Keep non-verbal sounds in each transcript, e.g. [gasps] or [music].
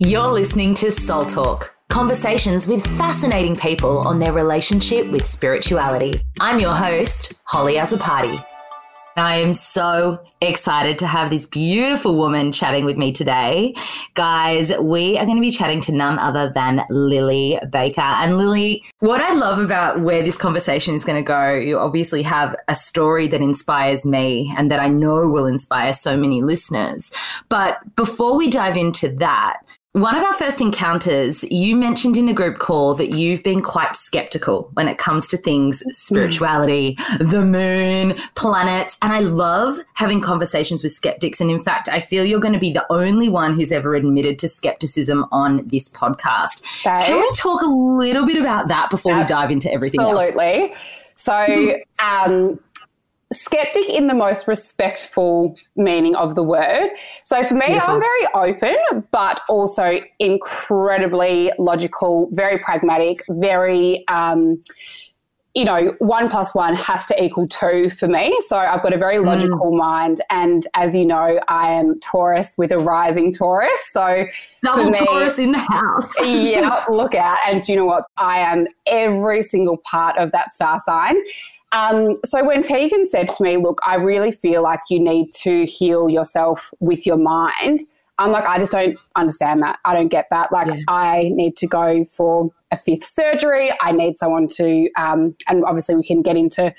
You're listening to Soul Talk, conversations with fascinating people on their relationship with spirituality. I'm your host, Holly Azzopardi. I am so excited to have this beautiful woman chatting with me today. Guys, we are going to be chatting to none other than Lily Baker. And Lily, what I love about where this conversation is going to go, you obviously have a story that inspires me and that I know will inspire so many listeners. But before we dive into that, one of our first encounters, you mentioned in a group call that you've been quite skeptical when it comes to things spirituality, the moon, planets. And I love having conversations with skeptics. And in fact, I feel you're going to be the only one who's ever admitted to skepticism on this podcast. Okay. Can we talk a little bit about that before we dive into everything Absolutely. So, [laughs] um, skeptic in the most respectful meaning of the word. So for me, Beautiful. I'm very open, but also incredibly logical, very pragmatic, very. Um, you know, one plus one has to equal two for me. So I've got a very mm. logical mm. mind. And as you know, I am Taurus with a rising Taurus. So double me, Taurus in the house. [laughs] yeah, look out. And you know what? I am every single part of that star sign. Um, so when Tegan said to me, Look, I really feel like you need to heal yourself with your mind, I'm like, I just don't understand that. I don't get that. Like, yeah. I need to go for a fifth surgery. I need someone to, um, and obviously we can get into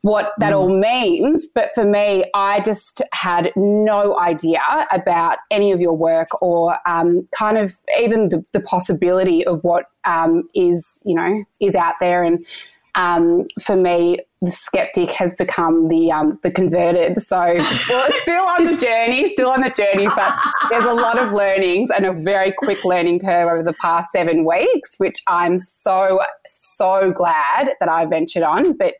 what that mm. all means. But for me, I just had no idea about any of your work or um, kind of even the, the possibility of what um, is, you know, is out there. And um, for me, the skeptic has become the um, the converted. So, well, still on the journey, still on the journey, but there's a lot of learnings and a very quick learning curve over the past seven weeks, which I'm so so glad that I ventured on. But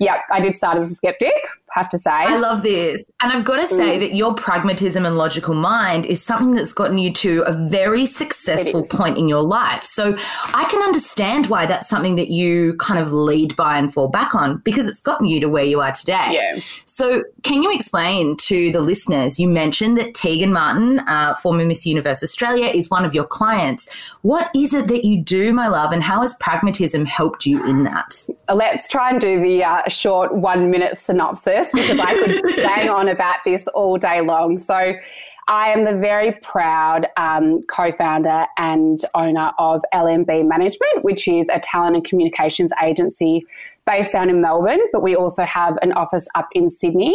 yeah, I did start as a skeptic, have to say. I love this. And I've got to say mm. that your pragmatism and logical mind is something that's gotten you to a very successful point in your life. So I can understand why that's something that you kind of lead by and fall back on because it's gotten you to where you are today. Yeah. So can you explain to the listeners? You mentioned that Tegan Martin, uh, former Miss Universe Australia, is one of your clients. What is it that you do, my love, and how has pragmatism helped you in that? Let's try and do the uh, short one minute synopsis because I could [laughs] bang on about this all day long. So, I am the very proud um, co founder and owner of LMB Management, which is a talent and communications agency based down in Melbourne, but we also have an office up in Sydney.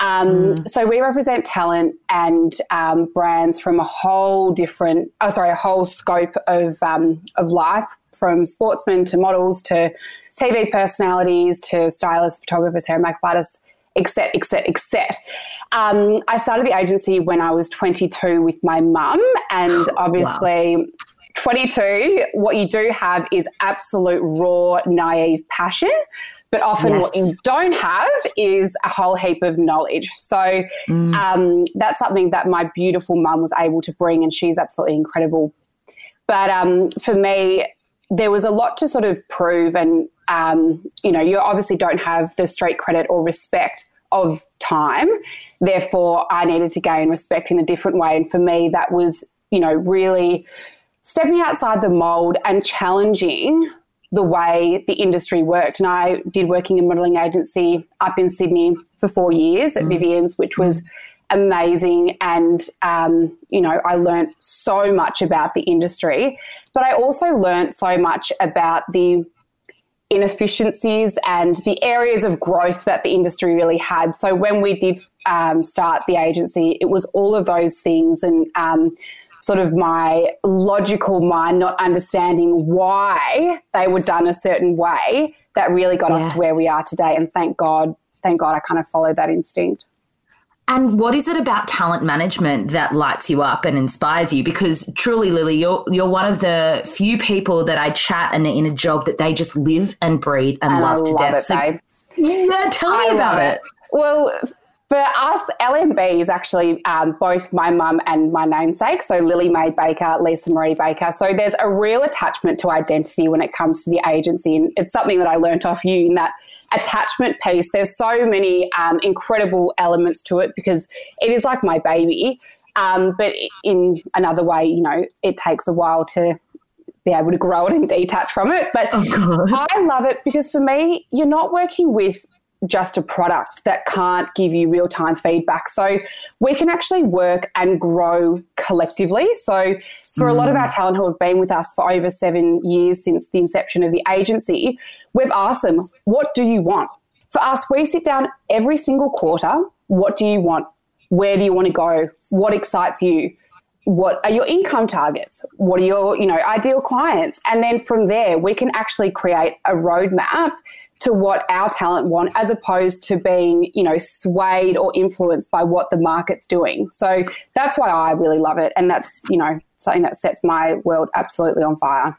Um, mm. So we represent talent and um, brands from a whole different, oh, sorry, a whole scope of um, of life, from sportsmen to models to TV personalities to stylists, photographers, hair and makeup artists, etc., etc., etc. I started the agency when I was 22 with my mum, and [gasps] obviously. Wow. 22, what you do have is absolute raw, naive passion. But often yes. what you don't have is a whole heap of knowledge. So mm. um, that's something that my beautiful mum was able to bring, and she's absolutely incredible. But um, for me, there was a lot to sort of prove, and um, you know, you obviously don't have the street credit or respect of time. Therefore, I needed to gain respect in a different way. And for me, that was, you know, really stepping outside the mold and challenging the way the industry worked. And I did working in modelling agency up in Sydney for four years at mm. Vivien's, which was amazing. And, um, you know, I learned so much about the industry, but I also learned so much about the inefficiencies and the areas of growth that the industry really had. So when we did um, start the agency, it was all of those things and um, sort of my logical mind not understanding why they were done a certain way that really got yeah. us to where we are today. And thank God, thank God I kind of followed that instinct. And what is it about talent management that lights you up and inspires you? Because truly, Lily, you're you're one of the few people that I chat and are in a job that they just live and breathe and, and love to death. It, so, yeah, tell me I about it. it. Well, for us, LMB is actually um, both my mum and my namesake. So Lily Mae Baker, Lisa Marie Baker. So there's a real attachment to identity when it comes to the agency. And it's something that I learnt off you in that attachment piece. There's so many um, incredible elements to it because it is like my baby. Um, but in another way, you know, it takes a while to be able to grow it and detach from it. But I love it because for me, you're not working with just a product that can't give you real time feedback. So we can actually work and grow collectively. So for mm. a lot of our mm. talent who have been with us for over seven years since the inception of the agency, we've asked them, what do you want? For us, we sit down every single quarter. What do you want? Where do you want to go? What excites you? What are your income targets? What are your, you know, ideal clients? And then from there, we can actually create a roadmap to what our talent want as opposed to being, you know, swayed or influenced by what the market's doing. So that's why I really love it. And that's, you know, something that sets my world absolutely on fire.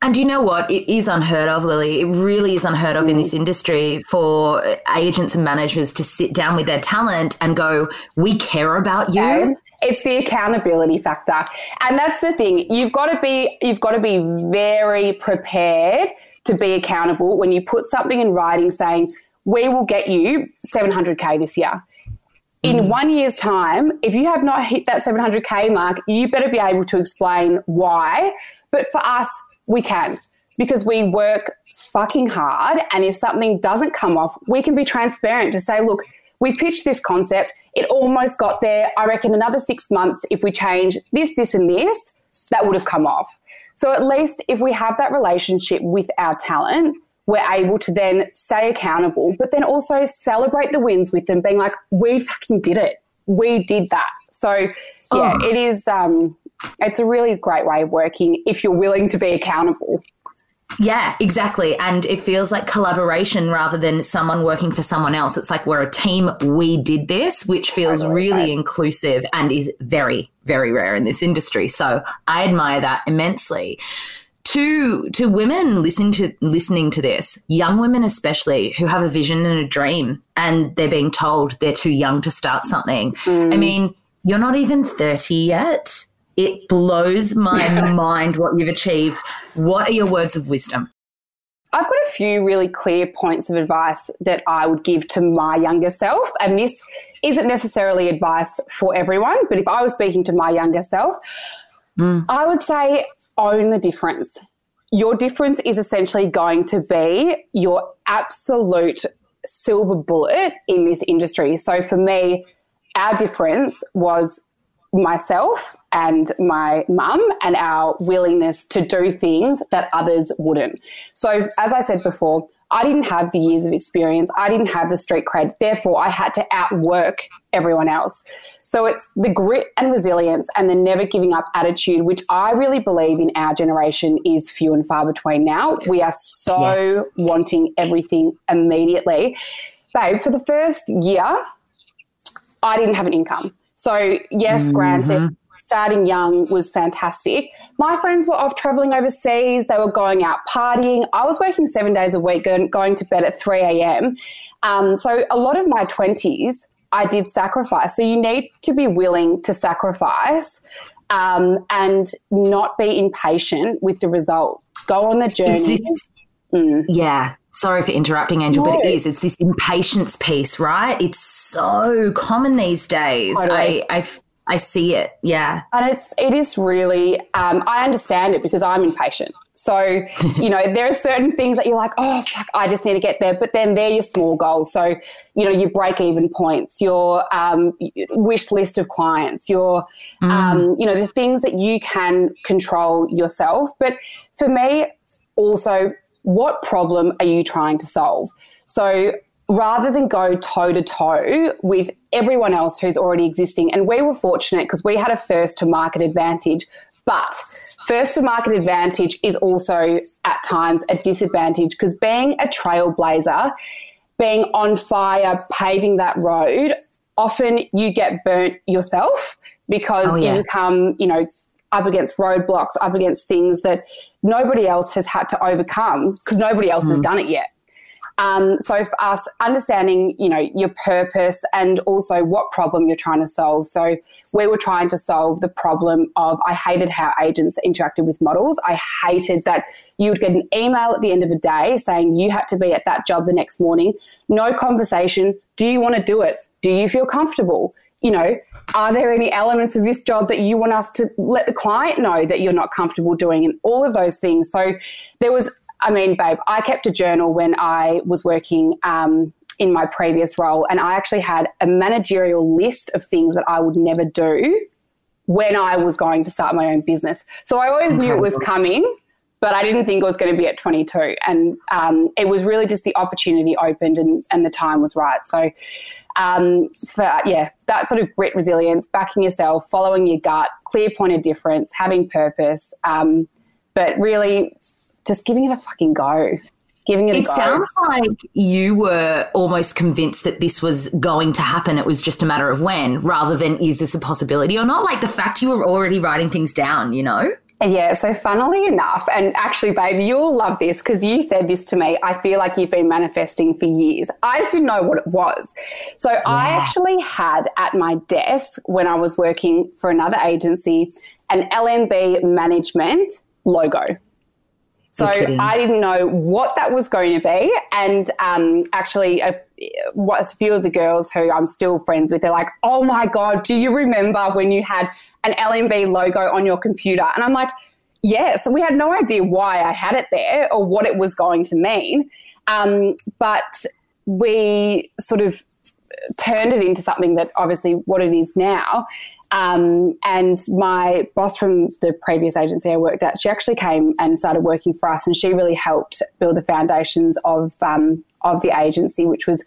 And you know what? It is unheard of, Lily. It really is unheard of mm. in this industry for agents and managers to sit down with their talent and go, We care about you. It's the accountability factor. And that's the thing. You've got to be you've got to be very prepared to be accountable when you put something in writing saying, we will get you 700K this year. In mm. one year's time, if you have not hit that 700K mark, you better be able to explain why. But for us, we can because we work fucking hard. And if something doesn't come off, we can be transparent to say, look, we pitched this concept. It almost got there. I reckon another six months, if we change this, this, and this, that would have come off. So at least if we have that relationship with our talent, we're able to then stay accountable, but then also celebrate the wins with them, being like, we fucking did it. We did that. So yeah, oh. it is um it's a really great way of working if you're willing to be accountable. Yeah, exactly. And it feels like collaboration rather than someone working for someone else. It's like we're a team, we did this, which feels really inclusive and is very, very rare in this industry. So I admire that immensely. To to women listening to listening to this, young women especially who have a vision and a dream and they're being told they're too young to start something. Mm. I mean, you're not even 30 yet it blows my mind what you've achieved. What are your words of wisdom? I've got a few really clear points of advice that I would give to my younger self. And this isn't necessarily advice for everyone, but if I was speaking to my younger self, mm. I would say own the difference. Your difference is essentially going to be your absolute silver bullet in this industry. So for me, our difference was myself and my mum and our willingness to do things that others wouldn't. So, as I said before, I didn't have the years of experience, I didn't have the street cred, therefore, I had to outwork everyone else. So, it's the grit and resilience and the never giving up attitude, which I really believe in our generation is few and far between now. We are so yes. wanting everything immediately. Babe, for the first year, I didn't have an income. So, yes, mm-hmm. granted, starting young was fantastic. My friends were off traveling overseas, they were going out partying. I was working seven days a week and going to bed at 3 a.m. Um, so, a lot of my 20s, I did sacrifice. So, you need to be willing to sacrifice um, and not be impatient with the result. Go on the journey. This, mm. Yeah, sorry for interrupting, Angel, no. but it is. It's this impatience piece, right? It's so common these days. Totally. I, I, I see it. Yeah. And it's, it is really, um, I understand it because I'm impatient. So, [laughs] you know, there are certain things that you're like, oh, fuck, I just need to get there. But then they're your small goals. So, you know, your break even points, your um, wish list of clients, your, mm. um, you know, the things that you can control yourself. But for me, also what problem are you trying to solve? So rather than go toe to toe with everyone else who's already existing, and we were fortunate because we had a first to market advantage. But first to market advantage is also at times a disadvantage because being a trailblazer, being on fire, paving that road, often you get burnt yourself because oh, yeah. you come, you know, up against roadblocks, up against things that nobody else has had to overcome because nobody else mm. has hmm. done it yet. Um, so for us, understanding, you know, your purpose and also what problem you're trying to solve. So we were trying to solve the problem of I hated how agents interacted with models. I hated that you would get an email at the end of the day saying you had to be at that job the next morning. No conversation. Do you want to do it? Do you feel comfortable? You know, are there any elements of this job that you want us to let the client know that you're not comfortable doing and all of those things. So there was, I mean, babe, I kept a journal when I was working um, in my previous role, and I actually had a managerial list of things that I would never do when I was going to start my own business. So I always knew it was coming, but I didn't think it was going to be at 22. And um, it was really just the opportunity opened and, and the time was right. So, um, for, yeah, that sort of grit, resilience, backing yourself, following your gut, clear point of difference, having purpose, um, but really just giving it a fucking go giving it, it sounds like you were almost convinced that this was going to happen. It was just a matter of when, rather than is this a possibility or not? Like the fact you were already writing things down, you know? Yeah, so funnily enough, and actually, babe, you'll love this because you said this to me. I feel like you've been manifesting for years. I just didn't know what it was. So. I actually had at my desk when I was working for another agency an LMB management logo. So I didn't know what that was going to be. And um, actually, a, a few of the girls who I'm still friends with, they're like, oh my God, do you remember when you had an LMB logo on your computer? And I'm like, yes. And we had no idea why I had it there or what it was going to mean. Um, but we sort of turned it into something that obviously what it is now. Um, and my boss from the previous agency I worked at, she actually came and started working for us, and she really helped build the foundations of um, of the agency, which was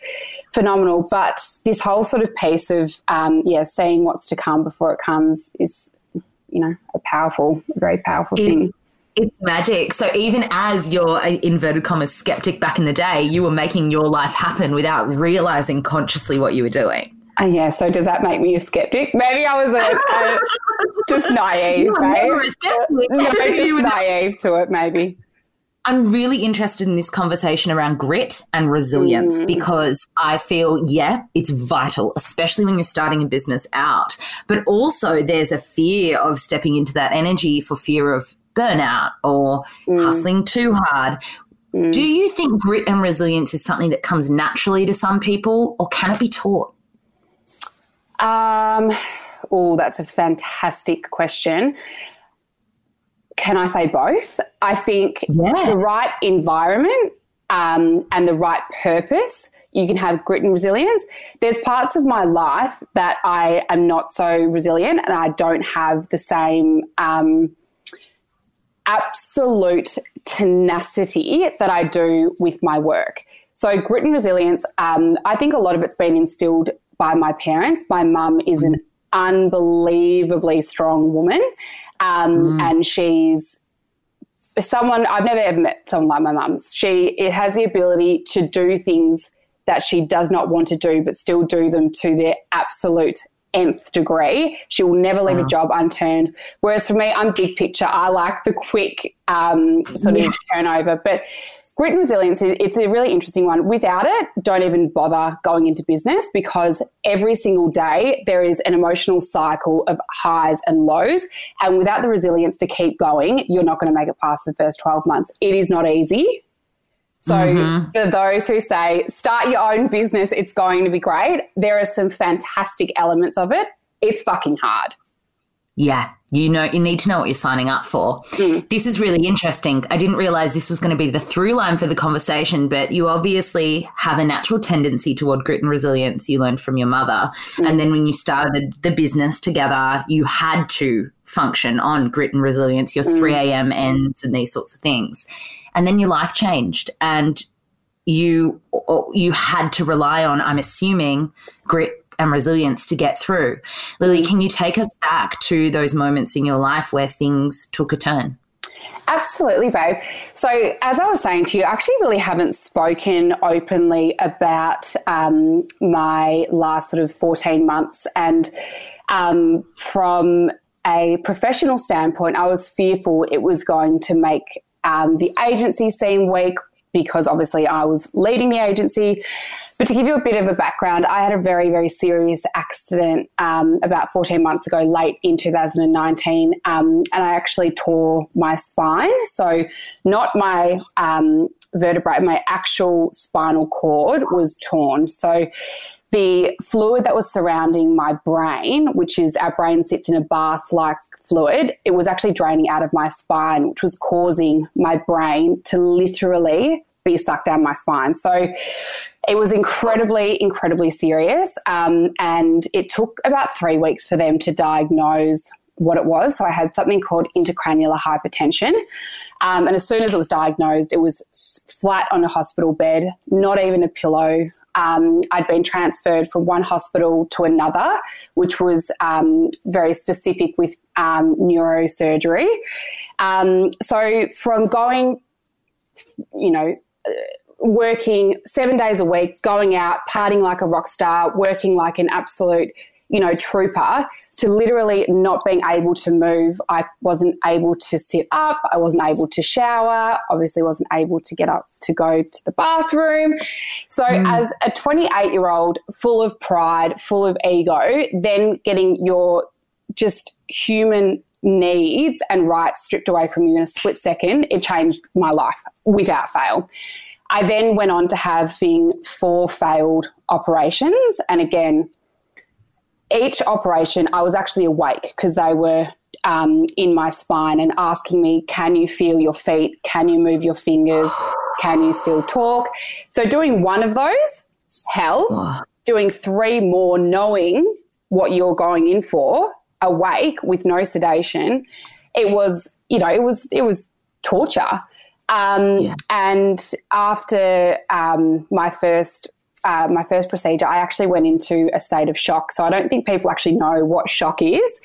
phenomenal. But this whole sort of piece of um, yeah, seeing what's to come before it comes is, you know, a powerful, very powerful it, thing. It's magic. So even as your inverted commas skeptic back in the day, you were making your life happen without realizing consciously what you were doing. Uh, yeah, so does that make me a skeptic? Maybe I was a, a [laughs] just naive, right? No, [laughs] [laughs] just naive to it, maybe. I'm really interested in this conversation around grit and resilience mm. because I feel, yeah, it's vital, especially when you're starting a business out. But also, there's a fear of stepping into that energy for fear of burnout or mm. hustling too hard. Mm. Do you think grit and resilience is something that comes naturally to some people, or can it be taught? Um, oh, that's a fantastic question. Can I say both? I think yeah. the right environment um, and the right purpose, you can have grit and resilience. There's parts of my life that I am not so resilient and I don't have the same um, absolute tenacity that I do with my work. So, grit and resilience, um, I think a lot of it's been instilled by my parents. My mum is an unbelievably strong woman, um, mm. and she's someone I've never ever met someone like my mum's. She it has the ability to do things that she does not want to do, but still do them to their absolute nth degree. She will never leave wow. a job unturned. Whereas for me, I'm big picture. I like the quick um, sort yes. of turnover. But Grit and resilience, it's a really interesting one. Without it, don't even bother going into business because every single day there is an emotional cycle of highs and lows. And without the resilience to keep going, you're not going to make it past the first 12 months. It is not easy. So, mm-hmm. for those who say, start your own business, it's going to be great, there are some fantastic elements of it. It's fucking hard. Yeah, you know, you need to know what you're signing up for. Mm. This is really interesting. I didn't realize this was going to be the through line for the conversation, but you obviously have a natural tendency toward grit and resilience you learned from your mother. Mm. And then when you started the business together, you had to function on grit and resilience, your mm. 3 a.m. ends and these sorts of things. And then your life changed and you you had to rely on, I'm assuming, grit and resilience to get through. Lily, can you take us back to those moments in your life where things took a turn? Absolutely, babe. So, as I was saying to you, I actually really haven't spoken openly about um, my last sort of 14 months. And um, from a professional standpoint, I was fearful it was going to make um, the agency seem weak because obviously I was leading the agency. But to give you a bit of a background, I had a very, very serious accident um, about 14 months ago, late in 2019, um, and I actually tore my spine. So, not my um, vertebrae, my actual spinal cord was torn. So the fluid that was surrounding my brain, which is our brain sits in a bath like fluid, it was actually draining out of my spine, which was causing my brain to literally be sucked down my spine. So it was incredibly, incredibly serious. Um, and it took about three weeks for them to diagnose what it was. So I had something called intracranial hypotension. Um, and as soon as it was diagnosed, it was flat on a hospital bed, not even a pillow. Um, I'd been transferred from one hospital to another, which was um, very specific with um, neurosurgery. Um, so from going, you know, uh, working seven days a week, going out, partying like a rock star, working like an absolute you know, trooper to literally not being able to move. I wasn't able to sit up. I wasn't able to shower. Obviously, wasn't able to get up to go to the bathroom. So, mm. as a 28 year old, full of pride, full of ego, then getting your just human needs and rights stripped away from you in a split second, it changed my life without fail. I then went on to having four failed operations. And again, each operation, I was actually awake because they were um, in my spine and asking me, Can you feel your feet? Can you move your fingers? Can you still talk? So, doing one of those, hell. Doing three more, knowing what you're going in for, awake with no sedation, it was, you know, it was, it was torture. Um, yeah. And after um, my first uh, my first procedure, I actually went into a state of shock. So I don't think people actually know what shock is.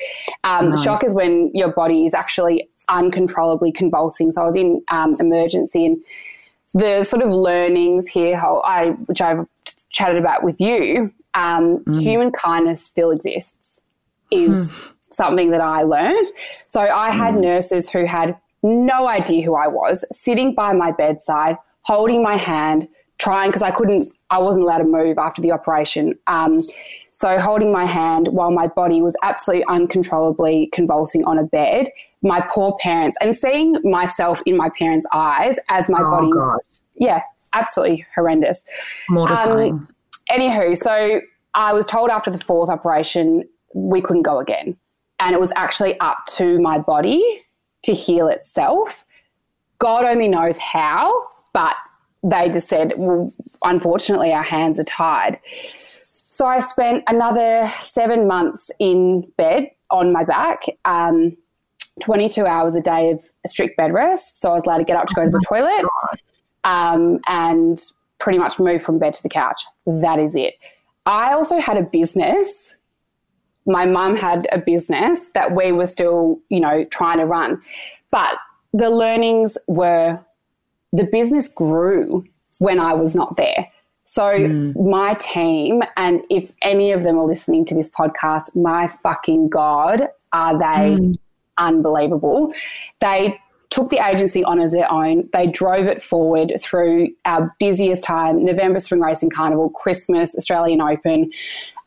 Um, no. Shock is when your body is actually uncontrollably convulsing. So I was in um, emergency, and the sort of learnings here, I, which I've chatted about with you, um, mm. human kindness still exists, is hmm. something that I learned. So I had mm. nurses who had no idea who I was, sitting by my bedside, holding my hand, trying because I couldn't, I wasn't allowed to move after the operation. Um, so holding my hand while my body was absolutely uncontrollably convulsing on a bed, my poor parents, and seeing myself in my parents' eyes as my oh, body, God. yeah, absolutely horrendous, mortifying. Um, anywho, so I was told after the fourth operation we couldn't go again, and it was actually up to my body to heal itself. God only knows how, but they just said, well, unfortunately, our hands are tied. So I spent another seven months in bed on my back, um, 22 hours a day of strict bed rest. So I was allowed to get up to go to the oh toilet um, and pretty much move from bed to the couch. That is it. I also had a business. My mum had a business that we were still, you know, trying to run. But the learnings were the business grew when I was not there. So mm. my team, and if any of them are listening to this podcast, my fucking God, are they mm. unbelievable. They took the agency on as their own. They drove it forward through our busiest time November Spring Racing Carnival, Christmas, Australian Open,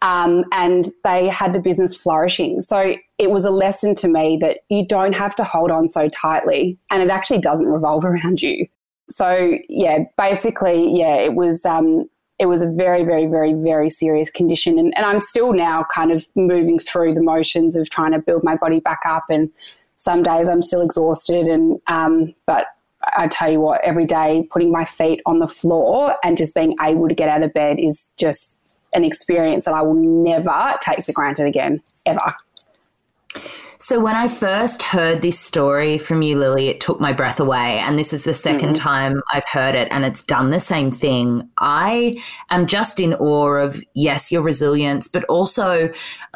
um, and they had the business flourishing. So it was a lesson to me that you don't have to hold on so tightly, and it actually doesn't revolve [laughs] around you so yeah, basically, yeah, it was um, it was a very, very, very, very serious condition, and, and I'm still now kind of moving through the motions of trying to build my body back up. And some days I'm still exhausted, and um, but I tell you what, every day putting my feet on the floor and just being able to get out of bed is just an experience that I will never take for granted again, ever. So when I first heard this story from you, Lily, it took my breath away. And this is the 2nd mm-hmm. time I've heard it, and it's done the same thing. I am just in awe of, yes, your resilience, but also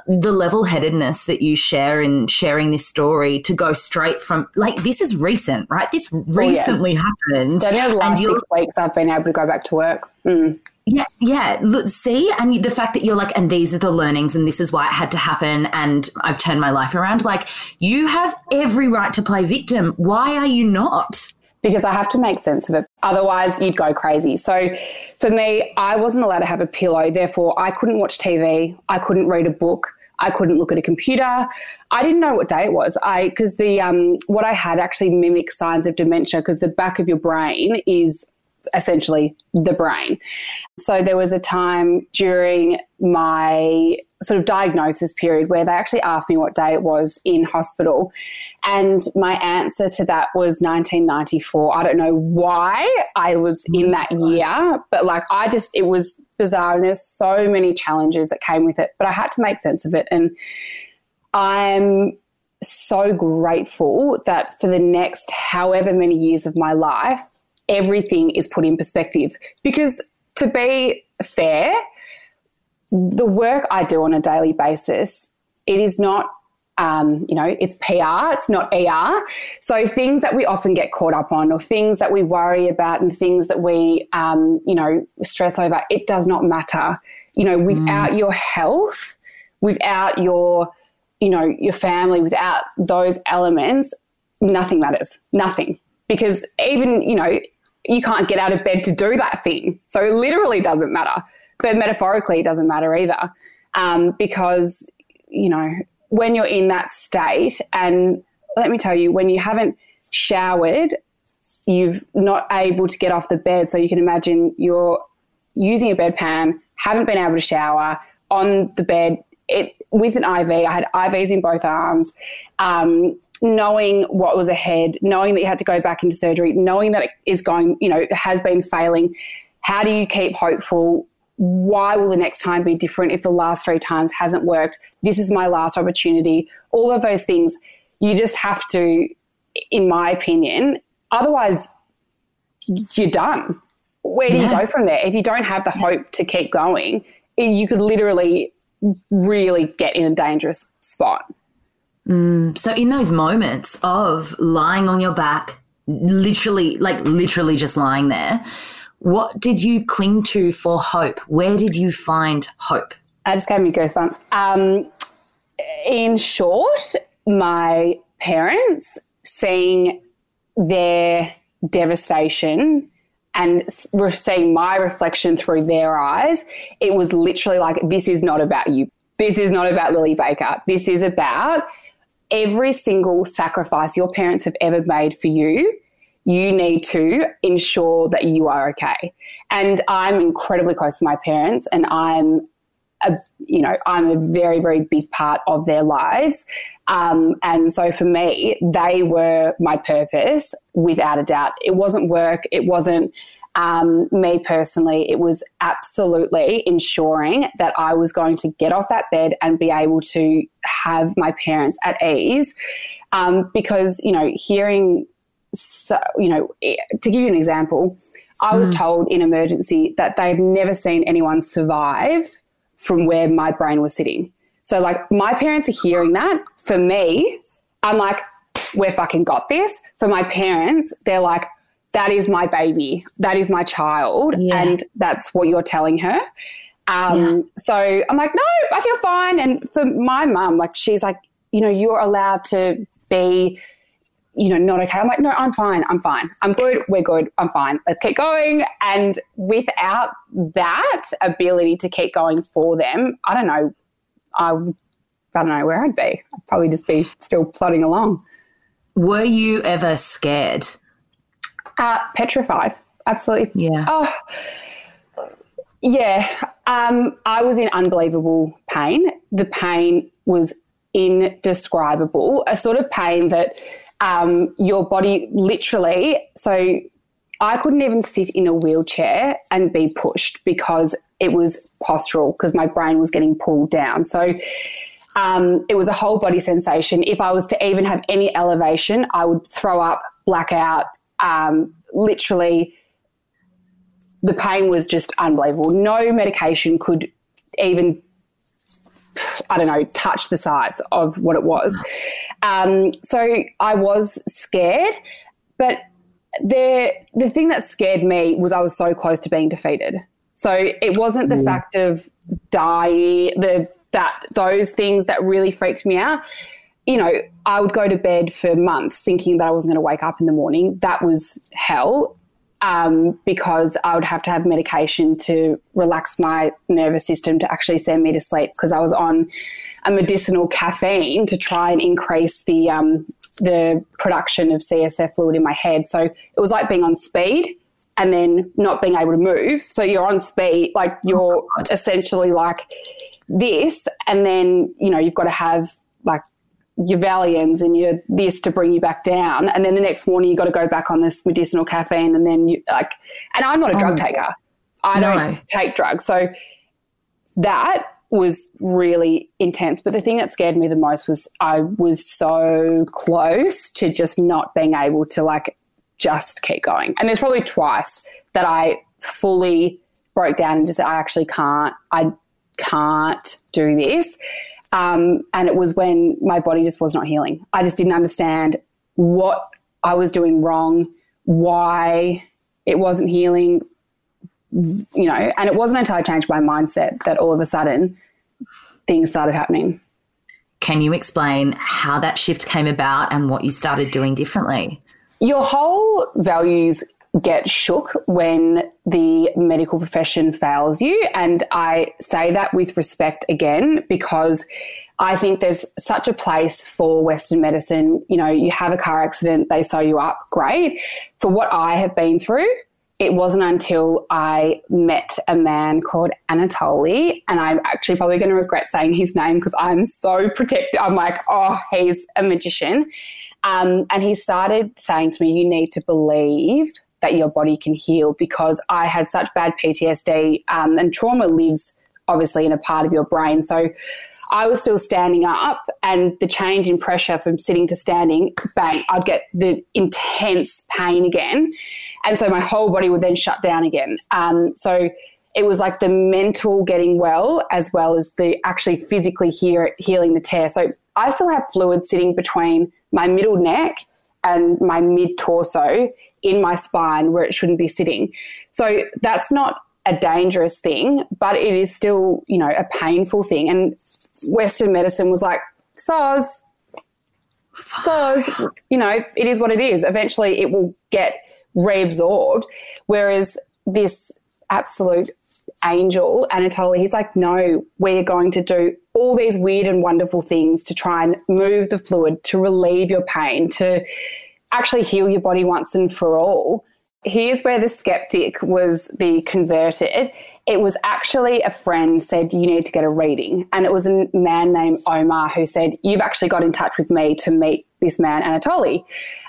the level headedness that you share in sharing this story to go straight from, like, this is recent, right? This recently oh, yeah. happened. So, the last six weeks I've been able to go back to work. Mm. Yeah, yeah. Look, see, and the fact that you're like, and these are the learnings, and this is why it had to happen, and I've turned my life around. Like, you have every right to play victim. Why are you not? Because I have to make sense of it. Otherwise, you'd go crazy. So, for me, I wasn't allowed to have a pillow. Therefore, I couldn't watch TV. I couldn't read a book. I couldn't look at a computer. I didn't know what day it was. I because the um, what I had actually mimicked signs of dementia because the back of your brain is essentially the brain. So there was a time during my sort of diagnosis period where they actually asked me what day it was in hospital. And my answer to that was 1994. I don't know why I was mm-hmm. in that year, but like I just, it was bizarre. And there's so many challenges that came with it, but I had to make sense of it. And I'm so grateful that for the next however many years of my life, everything is put in perspective. Because to be fair, the work I do on a daily basis, it is not, um, you know, it's PR, it's not ER. So things that we often get caught up on, or things that we worry about, and things that we, um, you know, stress over, it does not matter. You know, without mm. your health, without your you know, your family, without those elements, nothing matters. Nothing. Because even, you know, you can't get out of bed to do that thing. So it literally doesn't matter. But metaphorically, it doesn't matter either. Um, because, you know, when you're in that state, and let me tell you, when you haven't showered, you've not able to get off the bed. So you can imagine you're using a bedpan, haven't been able to shower on the bed, it with an IV, I had IVs in both arms, um, knowing what was ahead, knowing that you had to go back into surgery, knowing that it is going, you know, has been failing. How do you keep hopeful? Why will the next time be different if the last three times hasn't worked? This is my last opportunity. All of those things, you just have to, in my opinion, otherwise, you're done. Where do yeah. you go from there? If you don't have the hope to keep going, you could literally really get in a dangerous spot. Mm, so, in those moments of lying on your back, literally, like literally just lying there, what did you cling to for hope? Where did you find hope? I just gave me goosebumps. Um, in short, my parents seeing their devastation and seeing my reflection through their eyes, it was literally like, this is not about you. This is not about Lily Baker. This is about every single sacrifice your parents have ever made for you. You need to ensure that you are okay. And I'm incredibly close to my parents, and I'm a, you know, I'm a very, very big part of their lives. Um, and so for me, they were my purpose without a doubt. It wasn't work. It wasn't um, me personally. It was absolutely ensuring that I was going to get off that bed and be able to have my parents at ease. Um, because, you know, hearing, so, you know, to give you an example, I was mm. told in emergency that they've never seen anyone survive from where my brain was sitting. So, like, my parents are hearing that. For me, I'm like, we're fucking got this. For my parents, they're like, that is my baby. That is my child. Yeah. And that's what you're telling her. Um, yeah. So I'm like, no, I feel fine. And for my mum, like, she's like, you know, you're allowed to be you know, not okay. I'm like, no, I'm fine. I'm fine. I'm good. We're good. I'm fine. Let's keep going. And without that ability to keep going for them, I don't know. I, I don't know where I'd be. I'd probably just be still plodding along. Were you ever scared? Uh, petrified. Absolutely. Yeah. Oh, yeah. Um, I was in unbelievable pain. The pain was indescribable. A sort of pain that um, your body literally, so I couldn't even sit in a wheelchair and be pushed because it was postural because my brain was getting pulled down. So um, it was a whole body sensation. If I was to even have any elevation, I would throw up, blackout. Um, literally, the pain was just unbelievable. No medication could even I don't know, touch the sides of what it was. Um, so I was scared, but the the thing that scared me was I was so close to being defeated. So it wasn't the mm. fact of dying, the that those things that really freaked me out. You know, I would go to bed for months thinking that I wasn't going to wake up in the morning. That was hell um, because I would have to have medication to relax my nervous system to actually send me to sleep because I was on a medicinal caffeine to try and increase the um, the production of CSF fluid in my head. So it was like being on speed and then not being able to move. So you're on speed, like you're oh essentially like this, and then you know you've got to have like your Valiums and your this to bring you back down, and then the next morning you got to go back on this medicinal caffeine, and then you like. And I'm not a oh, drug taker. I no. don't take drugs, so that was really intense. But the thing that scared me the most was I was so close to just not being able to like just keep going. And there's probably twice that I fully broke down and just said, I actually can't, I can't do this. Um, and it was when my body just was not healing. I just didn't understand what I was doing wrong, why it wasn't healing, you know, and it wasn't until I changed my mindset that all of a sudden things started happening. Can you explain how that shift came about and what you started doing differently? Your whole values get shook when the medical profession fails you. And I say that with respect again, because I think there's such a place for Western medicine. You know, you have a car accident, they sew you up, great. For what I have been through, it wasn't until I met a man called Anatoly, and I'm actually probably going to regret saying his name because I'm so protective. I'm like, oh, he's a magician. Um, and he started saying to me, You need to believe that your body can heal because I had such bad PTSD um, and trauma lives obviously in a part of your brain. So I was still standing up, and the change in pressure from sitting to standing, bang, I'd get the intense pain again. And so my whole body would then shut down again. Um, so it was like the mental getting well as well as the actually physically hear, healing the tear. So I still have fluid sitting between my middle neck and my mid torso in my spine where it shouldn't be sitting. So that's not a dangerous thing, but it is still, you know, a painful thing. And Western medicine was like, SOZ, SOZ, you know, it is what it is. Eventually it will get reabsorbed. Whereas this absolute angel, Anatoly, he's like, no, we're going to do all these weird and wonderful things to try and move the fluid, to relieve your pain, to actually heal your body once and for all. Here's where the skeptic was the converted. It was actually a friend said, You need to get a reading. And it was a man named Omar who said, You've actually got in touch with me to meet this man, Anatoly.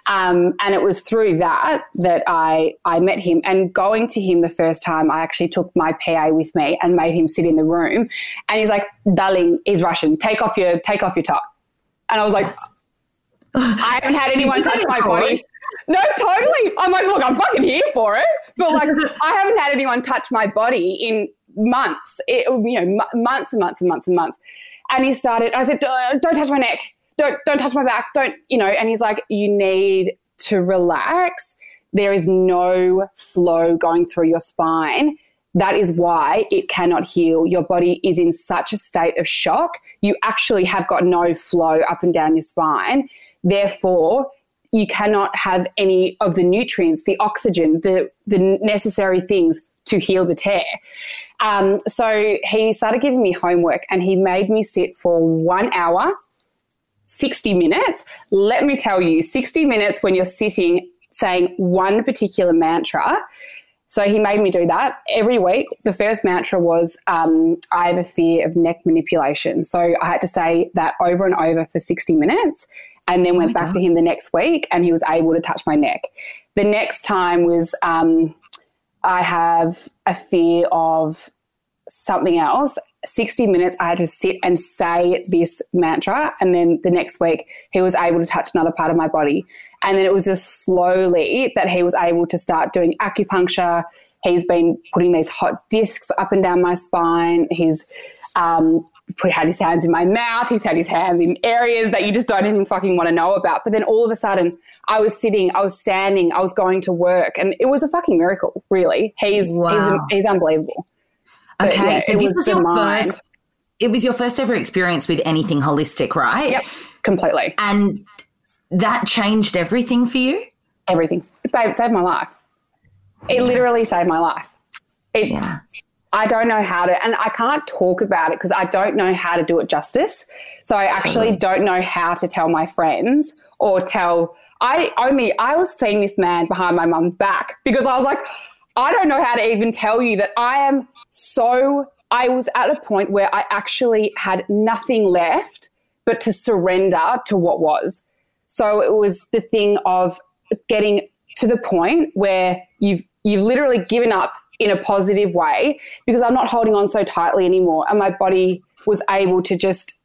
Um, and it was through that that I, I met him. And going to him the first time, I actually took my PA with me and made him sit in the room. And he's like, Darling, he's Russian. Take off your take off your top. And I was like, I haven't had anyone touch my body. No, totally. I'm like, look, I'm fucking here for it. But like, I haven't had anyone touch my body in months. It, you know, m- months and months and months and months. And he started. I said, don't, don't touch my neck. Don't don't touch my back. Don't you know? And he's like, you need to relax. There is no flow going through your spine. That is why it cannot heal. Your body is in such a state of shock. You actually have got no flow up and down your spine. Therefore, you cannot have any of the nutrients, the oxygen, the, the necessary things to heal the tear. Um, so he started giving me homework and he made me sit for one hour, 60 minutes. Let me tell you, 60 minutes when you're sitting saying one particular mantra. So he made me do that every week. The first mantra was, um, I have a fear of neck manipulation. So I had to say that over and over for 60 minutes and then oh went back God. to him the next week and he was able to touch my neck. The next time was um, I have a fear of something else. 60 minutes, I had to sit and say this mantra. And then the next week, he was able to touch another part of my body. And then it was just slowly that he was able to start doing acupuncture. He's been putting these hot discs up and down my spine. He's um, put had his hands in my mouth. He's had his hands in areas that you just don't even fucking want to know about. But then all of a sudden, I was sitting, I was standing, I was going to work, and it was a fucking miracle. Really, he's wow. he's, he's unbelievable. Okay, yeah, so this was, was your mind. first. It was your first ever experience with anything holistic, right? Yep, completely. And that changed everything for you. Everything, babe, saved my life. It yeah. literally saved my life. It, yeah. I don't know how to, and I can't talk about it because I don't know how to do it justice. So I actually don't know how to tell my friends or tell. I only I was seeing this man behind my mum's back because I was like, I don't know how to even tell you that I am so, I was at a point where I actually had nothing left but to surrender to what was. So it was the thing of getting to the point where you've you've literally given up in a positive way because I'm not holding on so tightly anymore and my body was able to just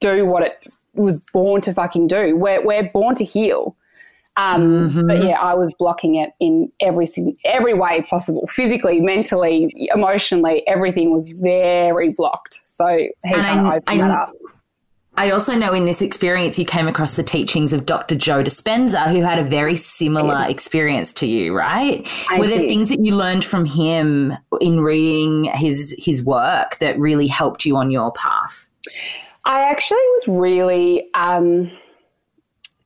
do what it was born to fucking do. We're we're born to heal. Um, mm-hmm. But yeah, I was blocking it in every every way possible, physically, mentally, emotionally. Everything was very blocked. So he kind of opened that up. I also know in this experience you came across the teachings of Dr. Joe Dispenza, who had a very similar experience to you, right? I Were there did. things that you learned from him in reading his his work that really helped you on your path? I actually was really um,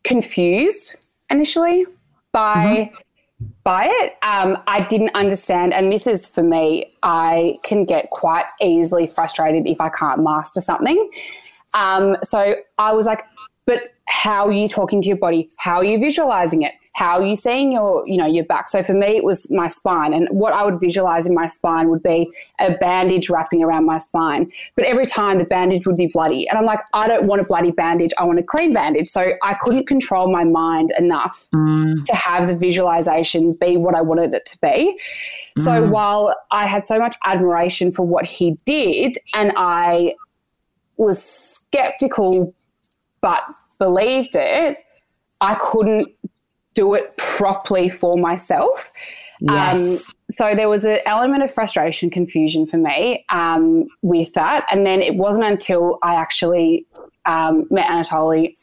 confused initially by mm-hmm. by it. Um, I didn't understand, and this is for me. I can get quite easily frustrated if I can't master something. Um, so I was like, but how are you talking to your body? How are you visualizing it? How are you seeing your, you know, your back? So for me, it was my spine, and what I would visualize in my spine would be a bandage wrapping around my spine. But every time the bandage would be bloody, and I'm like, I don't want a bloody bandage. I want a clean bandage. So I couldn't control my mind enough mm. to have the visualization be what I wanted it to be. So mm. while I had so much admiration for what he did, and I was skeptical but believed it, I couldn't do it properly for myself. Yes. Um, so there was an element of frustration, confusion for me um, with that. And then it wasn't until I actually um, met Anatoly,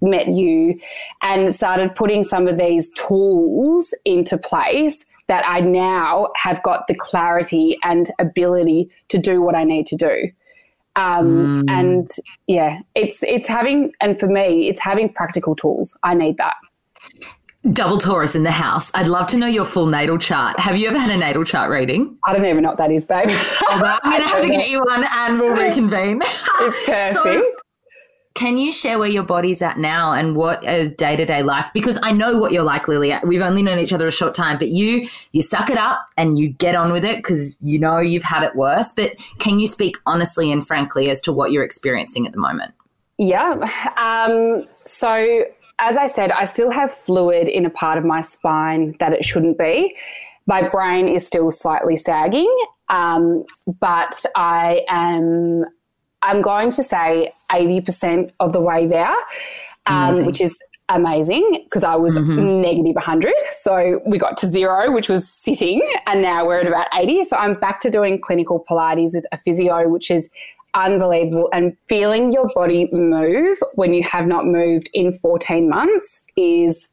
met you, and started putting some of these tools into place that I now have got the clarity and ability to do what I need to do. Um, mm. And yeah, it's it's having and for me, it's having practical tools. I need that. Double Taurus in the house. I'd love to know your full natal chart. Have you ever had a natal chart reading? I don't even know what that is, babe. Oh, I'm going to have to [laughs] get you one and we'll reconvene. It's perfect. [laughs] So, can you share where your body's at now and what is day to day life? Because I know what you're like, Lily. We've only known each other a short time, but you you suck it up and you get on with it because you know you've had it worse. But can you speak honestly and frankly as to what you're experiencing at the moment? Yeah. Um, so as I said, I still have fluid in a part of my spine that it shouldn't be. My brain is still slightly sagging, um, but I am I'm going to say 80% of the way there, um, which is amazing because I was mm-hmm. negative 100. So we got to zero, which was sitting, and now we're at about 80. So I'm back to doing clinical Pilates with a physio, which is unbelievable. And feeling your body move when you have not moved in 14 months is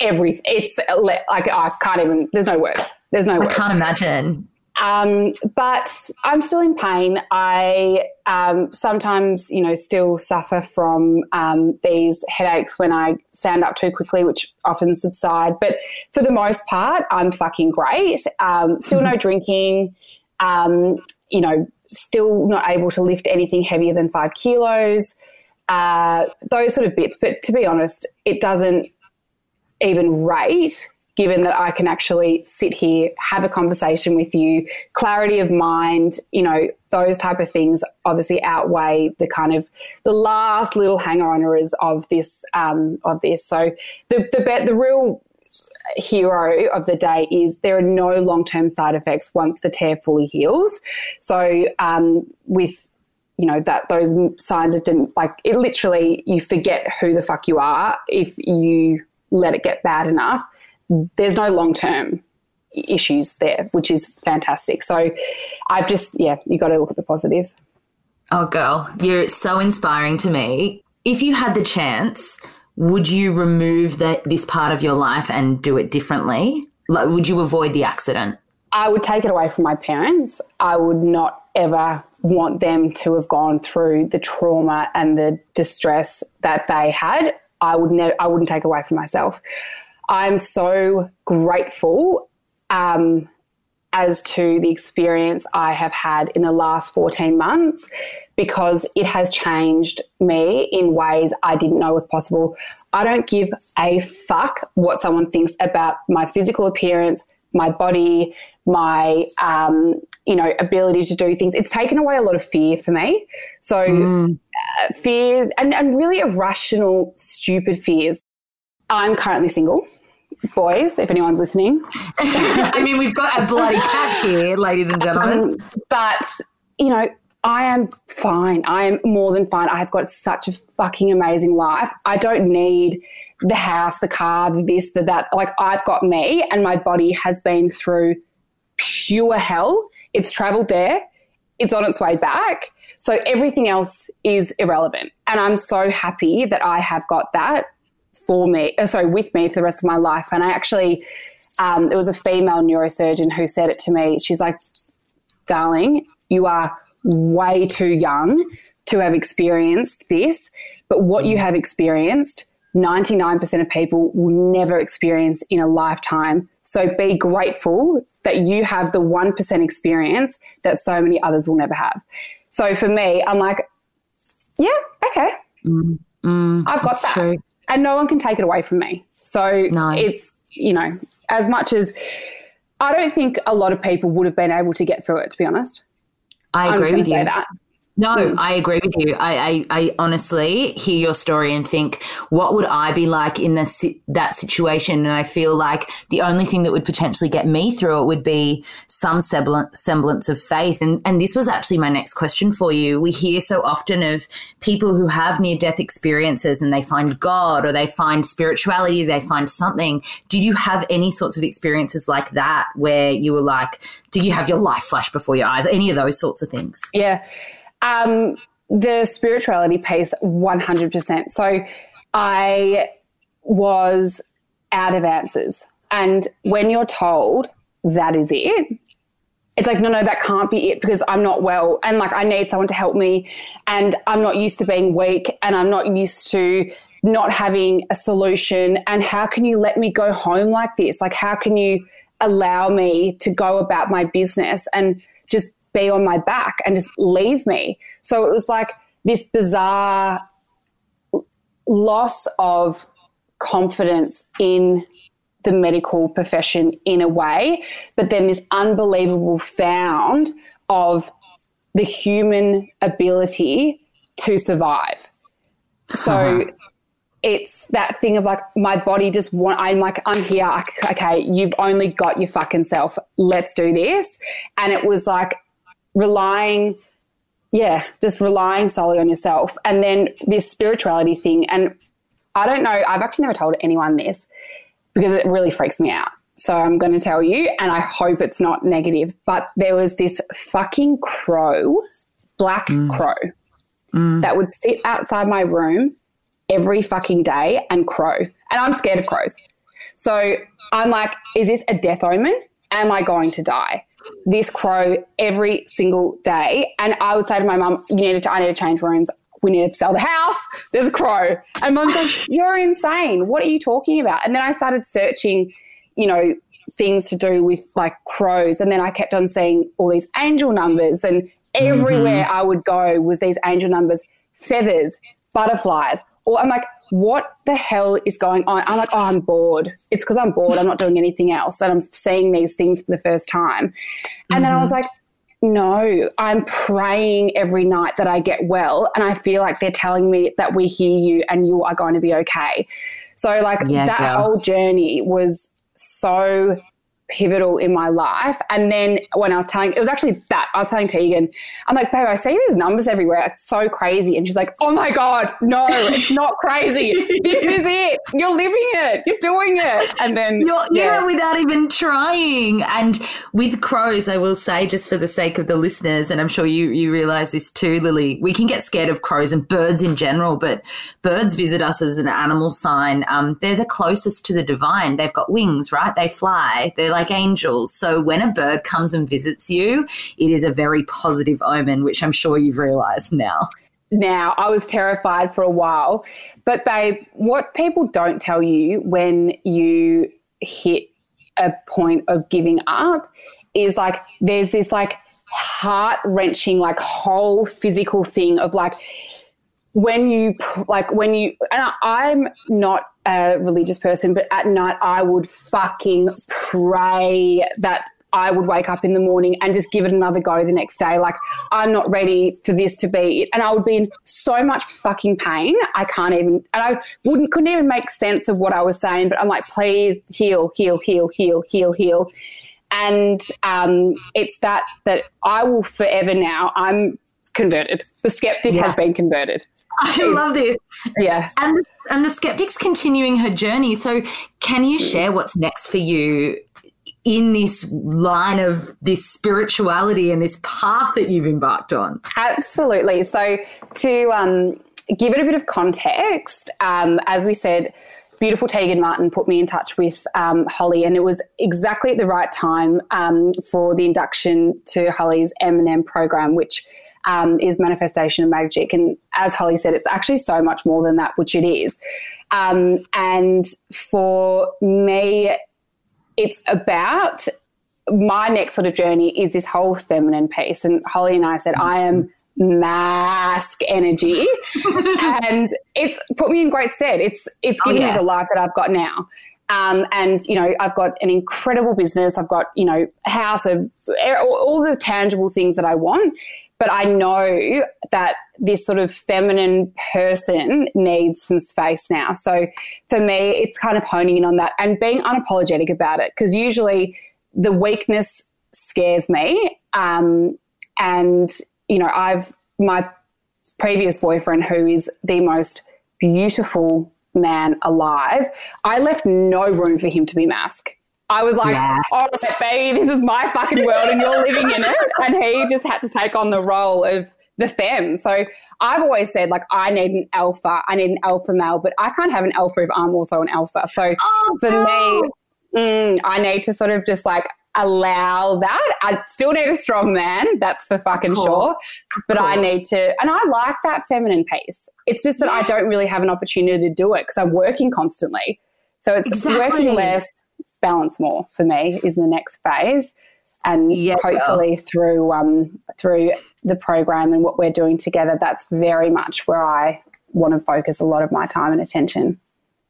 everything. It's like I can't even, there's no words. There's no words. I can't imagine. Um, but I'm still in pain. I um, sometimes, you know, still suffer from um, these headaches when I stand up too quickly, which often subside. But for the most part, I'm fucking great. Um, still no drinking. Um, you know, still not able to lift anything heavier than five kilos. Uh, those sort of bits. But to be honest, it doesn't even rate given that I can actually sit here, have a conversation with you, clarity of mind, you know, those type of things obviously outweigh the kind of the last little hanger-oners of this um, of this. So the the the real hero of the day is there are no long-term side effects once the tear fully heals. So um, with you know that those signs of like it literally you forget who the fuck you are if you let it get bad enough there's no long term issues there, which is fantastic. So I've just, yeah, you got to look at the positives. Oh, girl, you're so inspiring to me. If you had the chance, would you remove that this part of your life and do it differently? Like, would you avoid the accident? I would take it away from my parents. I would not ever want them to have gone through the trauma and the distress that they had. I would never. I wouldn't take away from myself. I'm so grateful um, as to the experience I have had in the last 14 months because it has changed me in ways I didn't know was possible. I don't give a fuck what someone thinks about my physical appearance, my body, my um, you know ability to do things. It's taken away a lot of fear for me. So mm. uh, fear and, and really irrational, stupid fears. I'm currently single. Boys, if anyone's listening. [laughs] I mean, we've got a bloody catch here, ladies and gentlemen. Um, but, you know, I am fine. I am more than fine. I've got such a fucking amazing life. I don't need the house, the car, the this, the that. Like, I've got me, and my body has been through pure hell. It's traveled there, it's on its way back. So, everything else is irrelevant. And I'm so happy that I have got that for me, uh, sorry, with me for the rest of my life. And I actually, um, there was a female neurosurgeon who said it to me. She's like, darling, you are way too young to have experienced this, but what you mm. have experienced, 99% of people will never experience in a lifetime. So be grateful that you have the 1% experience that so many others will never have. So for me, I'm like, yeah, okay. Mm, mm, I've got that. True. And no one can take it away from me. So no. it's, you know, as much as I don't think a lot of people would have been able to get through it, to be honest. I agree with you. That. No, hmm. I agree with you. I, I, I, honestly hear your story and think, what would I be like in this, that situation? And I feel like the only thing that would potentially get me through it would be some semblance, semblance of faith. And, and this was actually my next question for you. We hear so often of people who have near death experiences and they find God or they find spirituality, they find something. Did you have any sorts of experiences like that where you were like, did you have your life flash before your eyes? Any of those sorts of things? Yeah. Um, the spirituality piece, 100%. So I was out of answers. And when you're told that is it, it's like, no, no, that can't be it because I'm not well. And like, I need someone to help me. And I'm not used to being weak. And I'm not used to not having a solution. And how can you let me go home like this? Like, how can you allow me to go about my business and just be on my back and just leave me. So it was like this bizarre loss of confidence in the medical profession in a way, but then this unbelievable found of the human ability to survive. So uh-huh. it's that thing of like my body just want I'm like I'm here okay you've only got your fucking self let's do this and it was like relying yeah just relying solely on yourself and then this spirituality thing. And i don't know i've actually never told anyone this because it really freaks me out. So i'm going to tell you and i hope it's not negative but there was this fucking crow black mm. crow mm. that would sit outside my room every fucking day and crow. And i'm scared of crows. So i'm like is this a death omen? Am i going to die this crow every single day. And I would say to my mum, you need to, I need to change rooms. We need to sell the house. There's a crow. And mum's like, [laughs] you're insane. What are you talking about? And then I started searching, you know, things to do with like crows. And then I kept on seeing all these angel numbers. And everywhere mm-hmm. I would go was these angel numbers, feathers, butterflies. Or I'm like, what the hell is going on? I'm like, oh, I'm bored. It's because I'm bored. I'm not doing anything else. And I'm seeing these things for the first time. And mm-hmm. then I was mm-hmm. like, no, I'm praying every night that I get well. And I feel like they're telling me that we hear you and you are going to be okay. So, like, yeah, that girl. whole journey was so pivotal in my life. And then when I was telling, it was actually that I was telling Tegan, I'm like, babe, I see these numbers everywhere. It's so crazy. And she's like, oh my God, no, it's not crazy. this is [laughs] it. You're living it. You're doing it. And then, You're, yeah. yeah, without even trying. And with crows, I will say, just for the sake of the listeners, and I'm sure you, you realize this too, Lily, we can get scared of crows and birds in general, but birds visit us as an animal sign. Um, they're the closest to the divine. They've got wings, right? They fly. They're like angels. So when a bird comes and visits you, it is a very positive omen, which I'm sure you've realized now. Now, I was terrified for a while. But, babe, what people don't tell you when you hit a point of giving up is like there's this like heart wrenching, like whole physical thing of like, when you like when you and i'm not a religious person, but at night I would fucking pray that I would wake up in the morning and just give it another go the next day. Like, I'm not ready for this to be it. And I would be in so much fucking pain. I can't even, and I wouldn't, couldn't even make sense of what I was saying. But I'm like, please heal, heal, heal, heal, heal, heal. And um, it's that, that I will forever now, I'm converted. The skeptic yeah. has been converted. I love this. Yeah. And and the skeptic's continuing her journey. So can you share what's next for you in this line of this spirituality and this path that you've embarked on? Absolutely. So to um, give it a bit of context, um, as we said, beautiful Tegan Martin put me in touch with um, Holly, and it was exactly at the right time um, for the induction to Holly's M&M program, which um, is manifestation and magic. And as Holly said, it's actually so much more than that, which it is. Um, and for me, it's about my next sort of journey is this whole feminine piece. And Holly and I said, I am masc energy [laughs] and it's put me in great stead it's it's oh, given oh, yeah. me the life that i've got now um, and you know i've got an incredible business i've got you know a house of all the tangible things that i want but I know that this sort of feminine person needs some space now. So for me, it's kind of honing in on that and being unapologetic about it because usually the weakness scares me. Um, and, you know, I've, my previous boyfriend, who is the most beautiful man alive, I left no room for him to be masked. I was like, yes. oh, baby, this is my fucking world and you're living in it. And he just had to take on the role of the femme. So I've always said, like, I need an alpha, I need an alpha male, but I can't have an alpha if I'm also an alpha. So oh, for no. me, mm, I need to sort of just like allow that. I still need a strong man, that's for fucking sure. But I need to, and I like that feminine piece. It's just that yeah. I don't really have an opportunity to do it because I'm working constantly. So it's exactly. working less balance more for me is the next phase and yeah, hopefully through um, through the program and what we're doing together that's very much where I want to focus a lot of my time and attention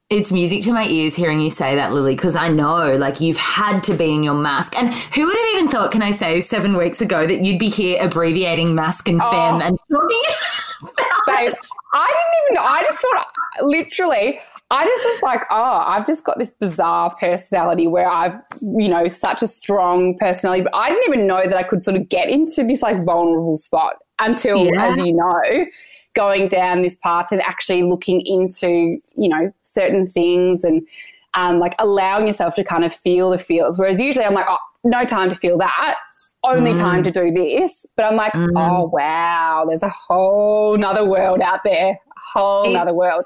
it's music to my ears hearing you say that, Lily, because I know like you've had to be in your masc. And who would have even thought, can I say, seven weeks ago that you'd be here abbreviating masc and femme oh, and talking? [laughs] Babe, I didn't even know. I just thought, literally, I just was like, oh, I've just got this bizarre personality where I've, you know, such a strong personality. But I didn't even know that I could sort of get into this like vulnerable spot until, yeah. as you know, going down this path and actually looking into, you know, certain things and um, like allowing yourself to kind of feel the feels. Whereas usually I'm like, oh, no time to feel that. Only mm. time to do this. But I'm like, mm. oh wow, there's a whole nother world out there. A whole nother world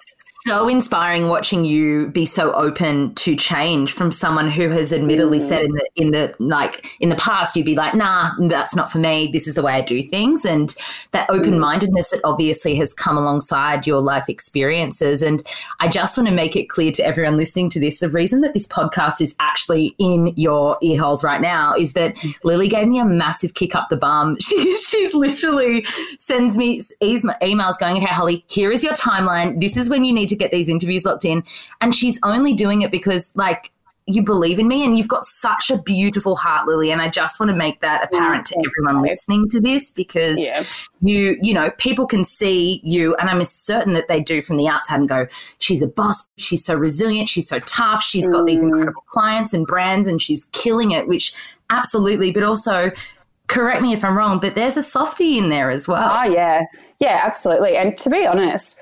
so inspiring watching you be so open to change from someone who has admittedly mm. said in the in the like in the past you'd be like nah that's not for me this is the way I do things and that mm. open mindedness that obviously has come alongside your life experiences and I just want to make it clear to everyone listening to this the reason that this podcast is actually in your ear holes right now is that mm. Lily gave me a massive kick up the bum [laughs] she's she's literally sends me emails going okay Holly here is your timeline this is when you need to get these interviews locked in. And she's only doing it because, like, you believe in me and you've got such a beautiful heart lily. And i just want to make that apparent to everyone listening to this because yeah. you you know people can see you. And i'm certain that they do from the outside and go she's a boss. She's so resilient. She's so tough. She's got these mm. incredible clients and brands and she's killing it which absolutely but also correct me if i'm wrong but there's a softie in there as well. Oh yeah. Yeah absolutely. And to be honest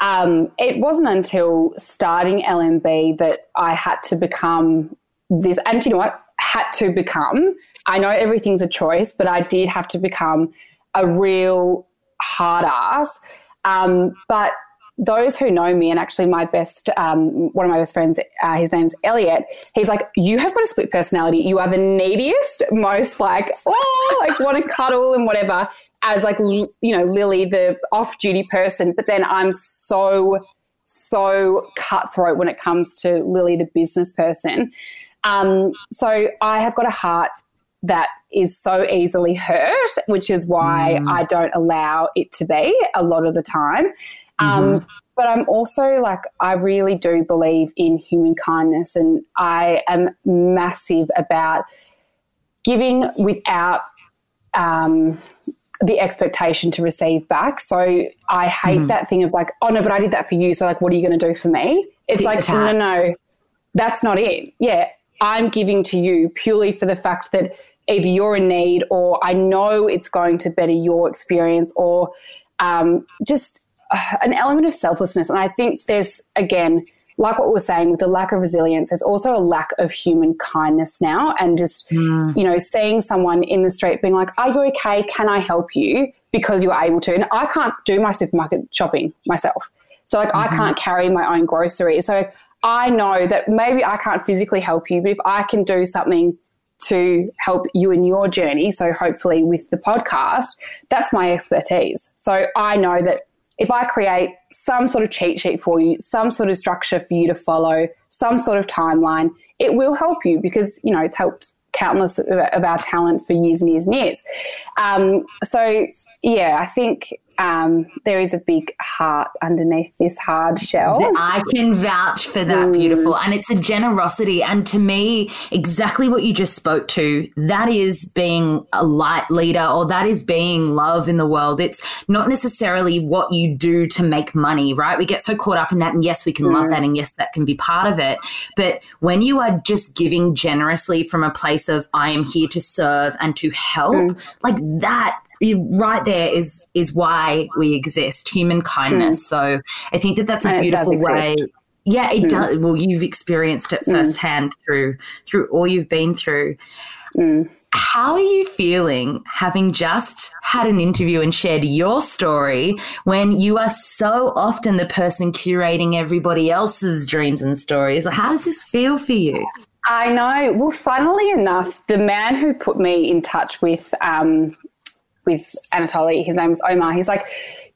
um, it wasn't until starting LMB that I had to become this. And you know what? Had to become. I know everything's a choice, but I did have to become a real hard ass. Um, but those who know me, and actually my best, um, one of my best friends, uh, his name's Elliot. He's like, you have got a split personality. You are the neediest, most like, oh, like want to cuddle and whatever as like you know Lily the off duty person but then I'm so so cutthroat when it comes to Lily the business person um, so I have got a heart that is so easily hurt which is why mm. I don't allow it to be a lot of the time um, mm-hmm. but I'm also like, I really do believe in human kindness, and I am massive about giving without um, the expectation to receive back. So I hate mm. that thing of like, oh no, but I did that for you. So like, what are you going to do for me? It's like, no, no, that's not it. Yeah, I'm giving to you purely for the fact that either you're in need or I know it's going to better your experience or um, just uh, an element of selflessness. And I think there's, again, like what we are saying, with the lack of resilience, there's also a lack of human kindness now. And just, mm. you know, seeing someone in the street being like, Are you okay? Can I help you? Because you're able to. And I can't do my supermarket shopping myself. So, like, mm-hmm. I can't carry my own groceries. So, I know that maybe I can't physically help you, but if I can do something to help you in your journey, so hopefully with the podcast, that's my expertise. So I know that if I create some sort of cheat sheet for you, some sort of structure for you to follow, some sort of timeline, it will help you because, you know, it's helped countless of our talent for years and years and years. Um, so, yeah, I think um, there is a big heart underneath this hard shell. I can vouch for that, mm. beautiful. And it's a generosity. And to me, exactly what you just spoke to, that is being a light leader or that is being love in the world. It's not necessarily what you do to make money, right? We get so caught up in that. And yes, we can mm. love that. And yes, that can be part of it. But when you are just giving generously from a place of, I am here to serve and to help, mm. like that right there is is why we exist human kindness mm. so i think that that's a beautiful way yeah it mm. does well you've experienced it hmm. firsthand mm. through through all you've been through hmm. how are you feeling having just had an interview and shared your story when you are so often the person curating everybody else's dreams and stories how does this feel for you I know. Well, funnily enough, the man who put me in touch with um, with Anatoly. His name's Omar. He's like,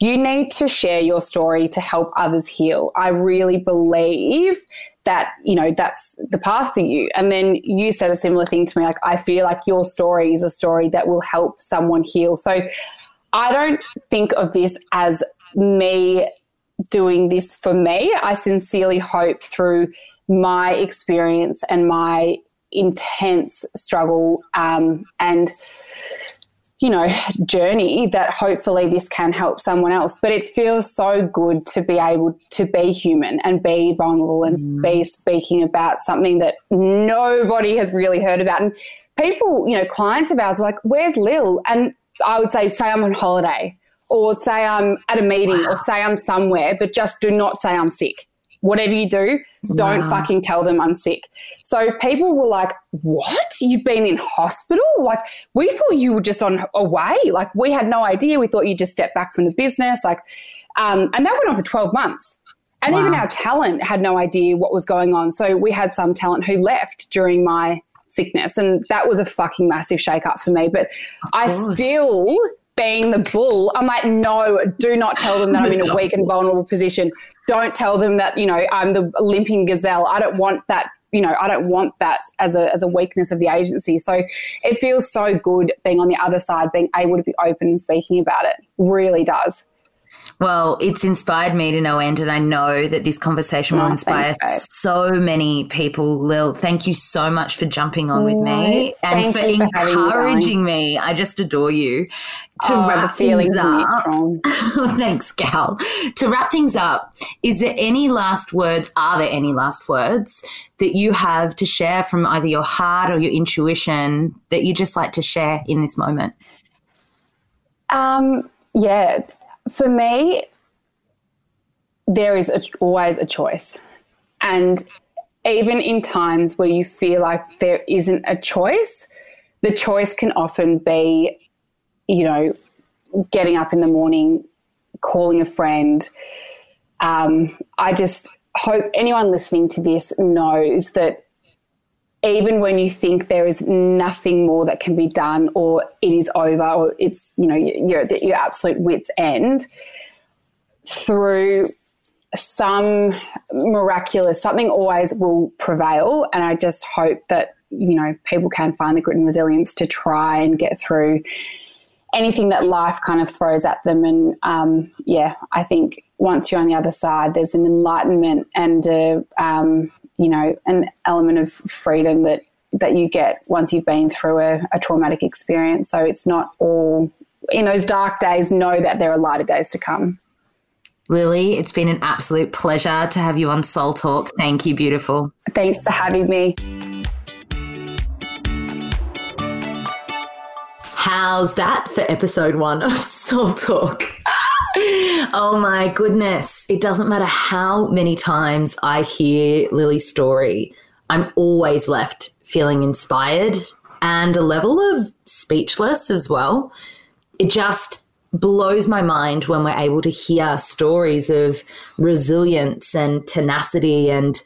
you need to share your story to help others heal. I really believe that, you know, that's the path for you. And then you said a similar thing to me. Like, I feel like your story is a story that will help someone heal. So I don't think of this as me doing this for me. I sincerely hope through my experience and my intense struggle um, and you know, journey that hopefully this can help someone else. But it feels so good to be able to be human and be vulnerable and mm. be speaking about something that nobody has really heard about. And people, you know, clients of ours are like, Where's Lil? And I would say, say I'm on holiday or say I'm at a meeting wow. or say I'm somewhere, but just do not say I'm sick whatever you do, don't wow. fucking tell them I'm sick. So people were like, What? You've been in hospital? Like, we thought you were just on away. Like, we had no idea. We thought you just stepped back from the business. Like, um, and that went on for 12 months. And wow. even our talent had no idea what was going on. So we had some talent who left during my sickness. And that was a fucking massive shake up for me. But I still being the bull, I'm like, no, do not tell them that I'm in a [laughs] weak and vulnerable position. Don't tell them that, you know, I'm the limping gazelle. I don't want that, you know, I don't want that as a, as a weakness of the agency. So it feels so good being on the other side, being able to be open and speaking about it. Really does. Well, it's inspired me to no end, and I know that this conversation will oh, inspire thanks, so many people. Lil, thank you so much for jumping on with me and for encouraging me. I just adore you. To oh, wrap things up, [laughs] thanks, Gal. To wrap things up, is there any last words? Are there any last words that you have to share from either your heart or your intuition that you just like to share in this moment? Um, yeah, for me, there is a, always a choice. And even in times where you feel like there isn't a choice, the choice can often be, you know, getting up in the morning, calling a friend. Um, I just hope anyone listening to this knows that even when you think there is nothing more that can be done or it is over or it's you know you're at your absolute wits end through some miraculous something always will prevail and i just hope that you know people can find the grit and resilience to try and get through anything that life kind of throws at them. And um, yeah, I think once you're on the other side, there's an enlightenment and a, um, you know an element of freedom that that you get once you've been through a, a traumatic experience. So it's not all in those dark days. Know that there are lighter days to come. Lily, it's been an absolute pleasure to have you on Soul Talk. Thank you, beautiful. Thanks for having me. How's that for episode one of Soul Talk? [laughs] oh my goodness. It doesn't matter how many times I hear Lily's story, I'm always left feeling inspired and a level of speechless as well. It just blows my mind when we're able to hear stories of resilience and tenacity and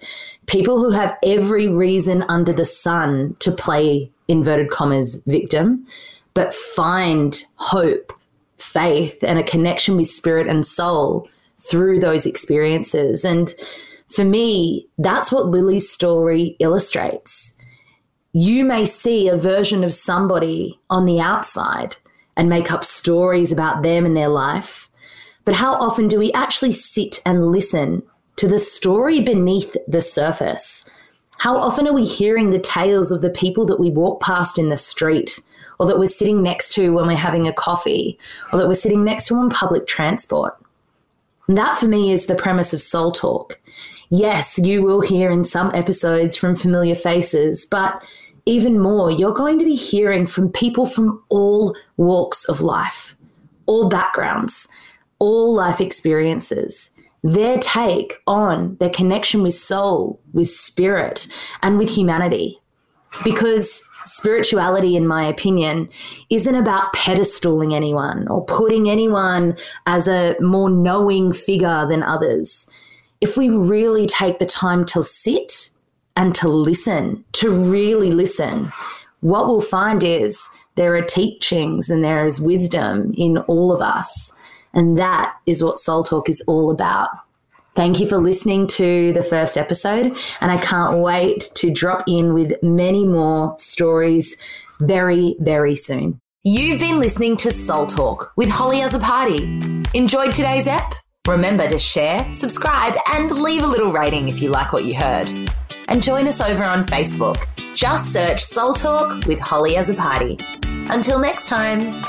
people who have every reason under the sun to play inverted commas victim but find hope, faith, and a connection with spirit and soul through those experiences. And for me, that's what Lily's story illustrates. You may see a version of somebody on the outside and make up stories about them and their life. But how often do we actually sit and listen to the story beneath the surface? How often are we hearing the tales of the people that we walk past in the street or that we're sitting next to when we're having a coffee, or that we're sitting next to on public transport. And that for me is the premise of Soul Talk. Yes, you will hear in some episodes from familiar faces, but even more, you're going to be hearing from people from all walks of life, all backgrounds, all life experiences, their take on their connection with soul, with spirit, and with humanity. Because spirituality, in my opinion, isn't about pedestaling anyone or putting anyone as a more knowing figure than others. If we really take the time to sit and to listen, to really listen, what we'll find is there are teachings and there is wisdom in all of us. And that is what Soul Talk is all about. Thank you for listening to the first episode, and I can't wait to drop in with many more stories very, very soon. You've been listening to Soul Talk with Holly Azzopardi. Enjoyed today's ep? Remember to share, subscribe, and leave a little rating if you like what you heard. And join us over on Facebook. Just search Soul Talk with Holly Azzopardi. Until next time.